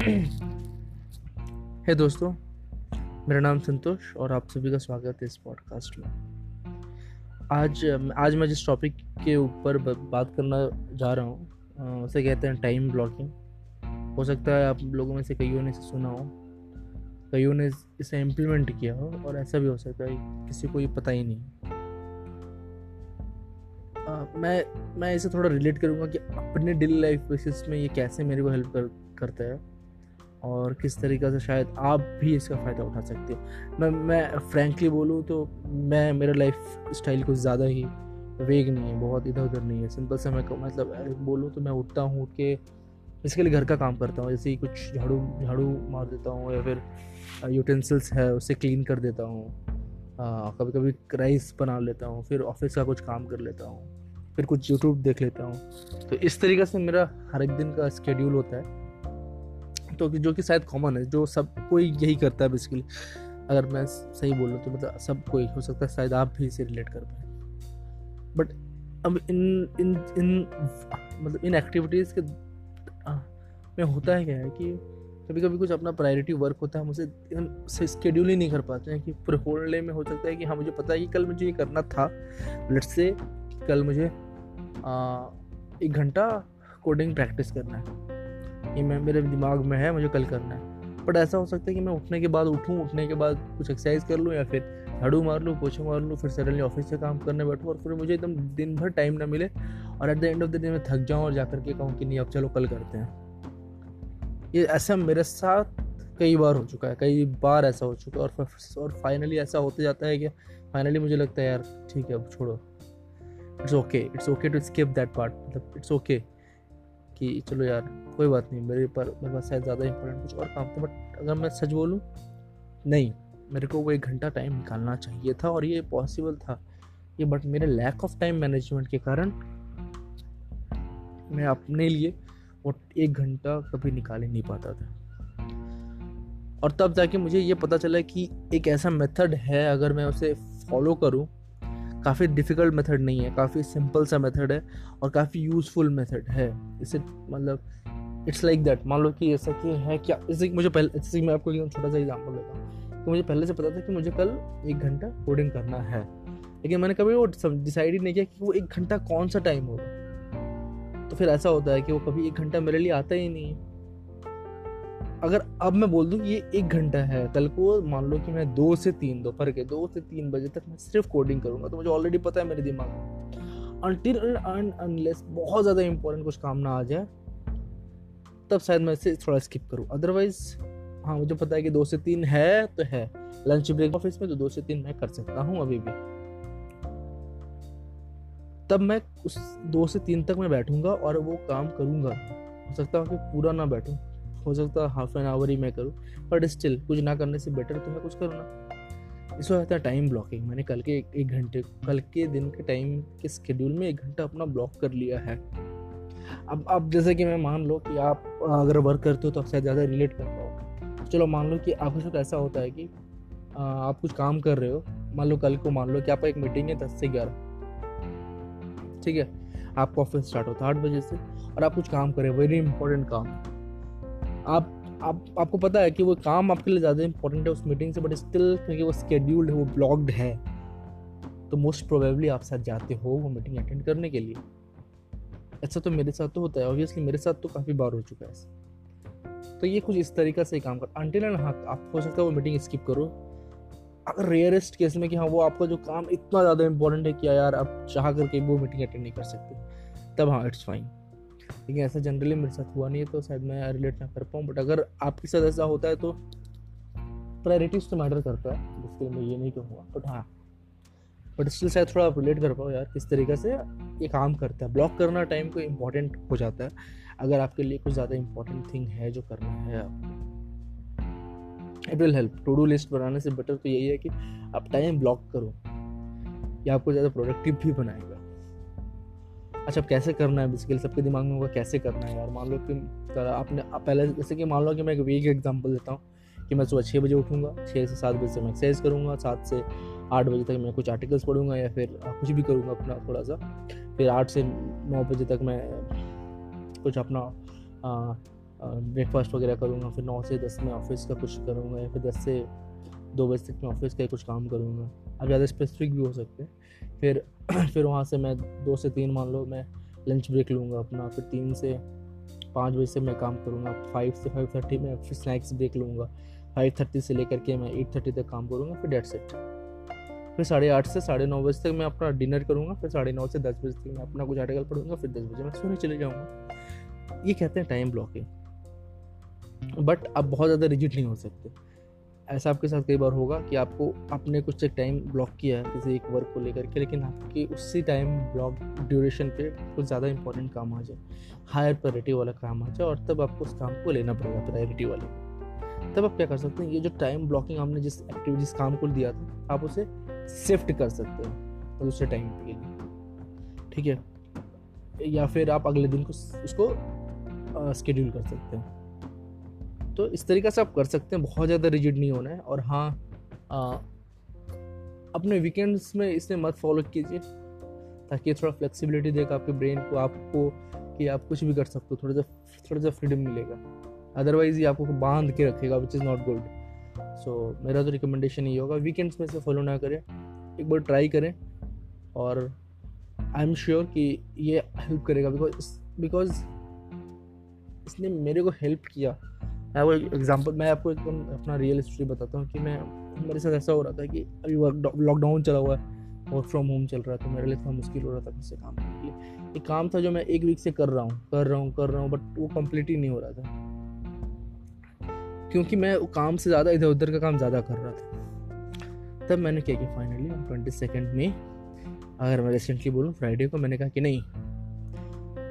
है दोस्तों, मेरा नाम संतोष और आप सभी का स्वागत है इस पॉडकास्ट में। आज आज मैं जिस टॉपिक के ऊपर बात करना जा रहा हूँ उसे कहते हैं टाइम ब्लॉकिंग हो सकता है आप लोगों में से कईयों ने इसे सुना हो, कईयों ने इसे इम्प्लीमेंट किया हो और ऐसा भी हो सकता है किसी को ये पता ही नहीं। मैं मैं इसे थोड़ा रिलेट करूँगा कि अपने डेली लाइफ बेसिस में ये कैसे मेरे को हेल्प कर, करता है। और किस तरीक़े से शायद आप भी इसका फ़ायदा उठा सकते हो। मैं मैं फ्रैंकली बोलूँ तो मैं, मेरा लाइफ स्टाइल कुछ ज़्यादा ही वेग नहीं है, बहुत इधर उधर नहीं है। सिंपल से मैं मतलब बोलूँ तो मैं उठता हूँ, उठ के इसके लिए घर का काम करता हूँ। जैसे ही कुछ झाड़ू झाड़ू मार देता हूँ या फिर यूटेंसिल्स है, उसे क्लीन कर देता हूँ। कभी कभी राइस बना लेता हूँ, फिर ऑफ़िस का कुछ काम कर लेता हूँ, फिर कुछ यूट्यूब देख लेता हूँ। तो इस तरीके से मेरा हर एक दिन का स्केड्यूल होता है। तो जो कि शायद कॉमन है जो सब कोई यही करता है बेसिकली अगर मैं सही बोलूँ तो मतलब सब कोई हो सकता है शायद आप भी इसे रिलेट कर पाए। बट अब इन इन इन मतलब इन एक्टिविटीज़ के में होता है क्या है कि कभी कभी कुछ अपना प्रायोरिटी वर्क होता है हम उसे हम स्केड्यूल ही नहीं कर पाते हैं कि पूरे होल डे में हो सकता है कि हाँ मुझे पता है कि कल मुझे ये करना था। लेट से कल मुझे आ, एक घंटा कोडिंग प्रैक्टिस करना है। ये मैं, मेरे दिमाग में है, मुझे कल करना है। बट ऐसा हो सकता है कि मैं उठने के बाद उठूँ, उठने के बाद कुछ एक्सरसाइज कर लूँ या फिर झाड़ू मार लूँ, पोछे मार लूँ, फिर सडनली ऑफ़िस से काम करने बैठूँ और फिर मुझे एकदम दिन भर टाइम ना मिले और at the end of the day मैं थक जाऊँ और जाकर के कहूँ कि नहीं, अब चलो कल करते हैं। ये ऐसा मेरे साथ कई बार हो चुका है, कई बार ऐसा हो चुका है और और फाइनली ऐसा होते जाता है कि फाइनली मुझे लगता है, यार, ठीक है, अब छोड़ो। It's okay it's okay to skip that part मतलब इट्स ओके कि चलो यार, कोई बात नहीं, मेरे पर, मेरे पास शायद ज़्यादा इंपॉर्टेंट कुछ और काम था बट अगर मैं सच बोलूँ, नहीं, मेरे को वो एक घंटा टाइम निकालना चाहिए था और ये पॉसिबल था। ये बट मेरे लैक ऑफ़ टाइम मैनेजमेंट के कारण मैं अपने लिए वो एक घंटा कभी निकाल ही नहीं पाता था। और तब जाके मुझे ये पता चला कि एक ऐसा मेथड है, अगर मैं उसे फॉलो करूँ काफ़ी डिफ़िकल्ट मेथड नहीं है, काफ़ी सिंपल सा मेथड है और काफ़ी यूज़फुल मेथड है। इसे मतलब इट्स लाइक दैट मान लो कि ऐसा कि है क्या जैसे मुझे पहले जैसे मैं आपको छोटा सा एग्ज़ाम्पल देता हूँ। तो मुझे पहले से पता था कि मुझे कल एक घंटा कोडिंग करना है। लेकिन मैंने कभी वो डिसाइड ही नहीं किया कि वो एक घंटा कौन सा टाइम होगा। तो फिर ऐसा होता है कि वो कभी एक घंटा मेरे लिए आता ही नहीं है। अगर अब मैं बोल दूँ कि ये एक घंटा है। कल को मान लो कि मैं दो से तीन, दोपहर के दो से तीन बजे तक मैं सिर्फ़ कोडिंग करूँगा तो मुझे ऑलरेडी पता है मेरे दिमाग में। अनलेस बहुत ज़्यादा इंपॉर्टेंट कुछ काम ना आ जाए, तब शायद मैं इसे थोड़ा स्किप करूँ। अदरवाइज़ हाँ मुझे पता है कि दो से तीन है तो है। लंच ब्रेक ऑफ़िस में तो दो से तीन मैं कर सकता हूँ अभी भी। तब मैं उस दो से तीन तक मैं बैठूँगा और वो काम करूँगा। हो सकता है कि पूरा ना बैठूं। हो सकता है हाफ़ एन आवर ही मैं करूँ बट स्टिल कुछ ना करने से बेटर तो मैं कुछ करूँ ना। इसको कहता है टाइम ब्लॉकिंग मैंने कल के एक घंटे, कल के दिन के टाइम के स्केड्यूल में एक घंटा अपना ब्लॉक कर लिया है। अब अब जैसे कि मैं मान लो कि आप, अगर वर्क करते हो तो शायद ज़्यादा रिलेट कर पाओ चलो मान लो कि आपके साथ ऐसा होता है कि आप कुछ काम कर रहे हो, मान लो कल को मान लो कि आपका एक मीटिंग है दस से ग्यारह। ठीक है? आपका ऑफ़िस स्टार्ट होता है आठ बजे से, और आप कुछ काम करें वेरी इंपॉर्टेंट काम। आप आप, आपको पता है कि वो काम आपके लिए ज़्यादा इंपॉर्टेंट है, उस मीटिंग से बट स्टिल क्योंकि वो स्केड्यूल्ड है, वो ब्लॉक्ड है तो मोस्ट प्रोबेबली आप साथ जाते हो वो मीटिंग अटेंड करने के लिए। ऐसा तो मेरे साथ तो होता है ऑब्वियसली मेरे साथ तो काफ़ी बार हो चुका है तो ये कुछ इस तरीका से काम कर अंटिल एंड हाँ आप हो सकता है वो मीटिंग स्किप करो। अगर रेयरेस्ट केस में कि हाँ वो आपका जो काम इतना ज़्यादा इंपॉर्टेंट है कि यार आप चाह करके वो मीटिंग अटेंड नहीं कर सकते, तब हाँ इट्स फाइन लेकिन ऐसा जनरली मेरे साथ हुआ नहीं है तो शायद मैं रिलेट ना कर पाऊँ बट अगर आपके साथ ऐसा होता है तो प्रायोरिटीज तो मैटर करता है, जिसके लिए मैं ये नहीं कहूँगा बट हाँ। बट स्टिल शायद थोड़ा रिलेट कर पाओ यार, किस तरीके से ये काम करता है। ब्लॉक करना टाइम को इम्पोर्टेंट हो जाता है, अगर आपके लिए कुछ ज़्यादा इंपॉर्टेंट थिंग है जो करना है आपको it will help to do list बनाने से बेटर तो यही है कि आप टाइम ब्लॉक करो, या आपको ज़्यादा प्रोडक्टिव भी बनाएगा अच्छा कैसे करना है बेसिकली सबके दिमाग में होगा कैसे करना है यार? मान लो कि आपने पहले, जैसे कि मान लो कि मैं एक वीक एग्जांपल देता हूँ कि मैं सुबह छः बजे उठूँगा छः से सात बजे से मैं एक्सरसाइज करूँगा, सात से आठ बजे तक मैं कुछ आर्टिकल्स पढ़ूँगा या फिर कुछ भी करूँगा अपना थोड़ा सा फिर आठ से नौ बजे तक मैं कुछ अपना ब्रेकफास्ट वगैरह करूँगा, फिर नौ से दस में ऑफ़िस का कुछ करूँगा या फिर दस से दो बजे तक मैं ऑफ़िस का कुछ काम करूँगा। अब ज़्यादा स्पेसिफिक भी हो सकते हैं। फिर फिर वहाँ से मैं दो से तीन मान लो मैं लंच ब्रेक लूँगा अपना, फिर तीन से पाँच बजे से मैं काम करूँगा। फाइव से फाइव थर्टी में फिर स्नैक्स ब्रेक लूँगा। फाइव थर्टी से लेकर के मैं एट थर्टी तक काम करूँगा, फिर डेट सेट फिर साढ़े आठ से साढ़े नौ बजे तक मैं अपना डिनर करूँगा, फिर साढ़े नौ से दस बजे तक मैं अपना कुछ आर्टिकल पढ़ूँगा, फिर दस बजे मैं सोने चले जाऊँगा। ये कहते हैं टाइम ब्लॉकिंग बट आप बहुत ज़्यादा रिजिट नहीं हो सकते। ऐसा आपके साथ कई बार होगा कि आपको आपने कुछ एक टाइम ब्लॉक किया है किसी एक वर्क को लेकर के, लेकिन आपके उसी टाइम ब्लॉक ड्यूरेशन पे कुछ ज़्यादा इंपॉर्टेंट काम आ जाए। हायर प्रायोरिटी वाला काम आ जाए और तब आपको उस काम को लेना पड़ेगा प्रायोरिटी वाले। तब आप क्या कर सकते हैं, ये जो टाइम ब्लॉकिंग आपने जिस एक्टिविटी जिस काम को दिया था, आप उसे शिफ्ट कर सकते हो दूसरे टाइम के लिए। ठीक है? या फिर आप अगले दिन को उसको स्केड्यूल कर सकते हैं। तो इस तरीके से आप कर सकते हैं बहुत ज़्यादा रिजिड नहीं होना है। और हाँ आ, अपने वीकेंड्स में इसे मत फॉलो कीजिए ताकि थोड़ा फ्लेक्सिबिलिटी देगा आपके ब्रेन को आपको कि आप कुछ भी कर सकते हो थोड़ा सा थोड़ा सा फ्रीडम मिलेगा। अदरवाइज़ ये आपको बाँध के रखेगा which is not good so मेरा तो रिकमेंडेशन ये होगा वीकेंड्स में से फॉलो ना करें। एक बार ट्राई करें और आई एम श्योर कि ये हेल्प करेगा बिकॉज़ बिकॉज़ इसने मेरे को हेल्प किया। मैं वो एग्जांपल मैं आपको एकदम अपना रियल स्टोरी बताता हूँ कि मैं, मेरे साथ ऐसा हो रहा था कि अभी लॉकडाउन चला हुआ है वर्क फ्रॉम होम चल रहा है तो मेरे लिए इतना मुश्किल हो रहा था मुझसे काम करने के लिए। एक काम था जो मैं एक वीक से कर रहा हूँ, कर रहा हूँ, कर रहा हूँ बट वो कंप्लीट ही नहीं हो रहा था। क्योंकि मैं वो काम से ज़्यादा इधर उधर का काम ज़्यादा कर रहा था। तब मैंने क्या किया फाइनली ट्वेंटी सेकेंड में अगर मैं रिसेंटली बोलूँ फ्राइडे को मैंने कहा कि नहीं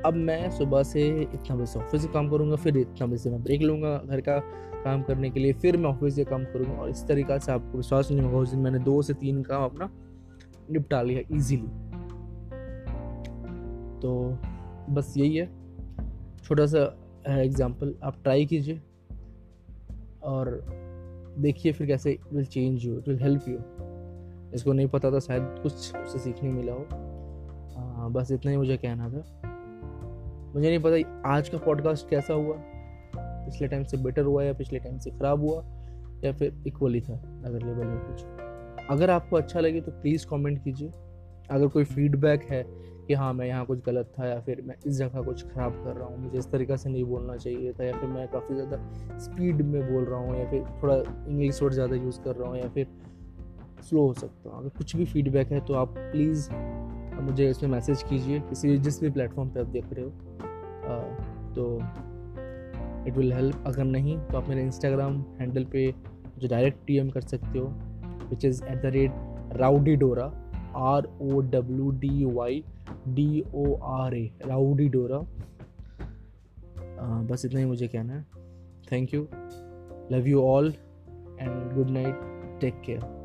अब मैं सुबह से इतना बजे से ऑफ़िस से काम करूँगा फिर इतना बजे से मैं ब्रेक लूँगा घर का काम करने के लिए फिर मैं ऑफ़िस से काम करूँगा। और इस तरीक़ा से आपको विश्वास नहीं होगा उस दिन मैंने दो से तीन काम अपना निपटा लिया ईजीली तो बस यही है। छोटा सा एग्ज़ाम्पल आप ट्राई कीजिए। और देखिए फिर कैसे it will change you it will help you इसको नहीं पता था शायद कुछ उससे सीखने मिला हो। आ, बस इतना ही मुझे कहना था। मुझे नहीं पता आज का पॉडकास्ट कैसा हुआ। पिछले टाइम से बेटर हुआ या पिछले टाइम से ख़राब हुआ, या फिर इक्वली था, अगर लेवल में कुछ अगर आपको अच्छा लगे तो प्लीज़ कमेंट कीजिए। अगर कोई फीडबैक है कि हाँ मैं यहाँ कुछ गलत था या फिर मैं इस जगह कुछ ख़राब कर रहा हूँ, मुझे इस तरीके से नहीं बोलना चाहिए था, या फिर मैं काफ़ी ज़्यादा स्पीड में बोल रहा हूँ, या फिर थोड़ा इंग्लिश वर्ड ज़्यादा यूज़ कर रहा हूँ, या फिर स्लो हो सकता हूँ। अगर कुछ भी फीडबैक है तो आप प्लीज़ मुझे इसमें मैसेज कीजिए किसी जिस भी प्लेटफॉर्म पे आप देख रहे हो। आ, तो इट विल हेल्प अगर नहीं तो आप मेरे इंस्टाग्राम हैंडल पे जो डायरेक्ट डी कर सकते हो which is at the rate rowdy dora R O W D Y D O R A rowdy dora बस इतना ही मुझे कहना है। Thank you love you all and good night take care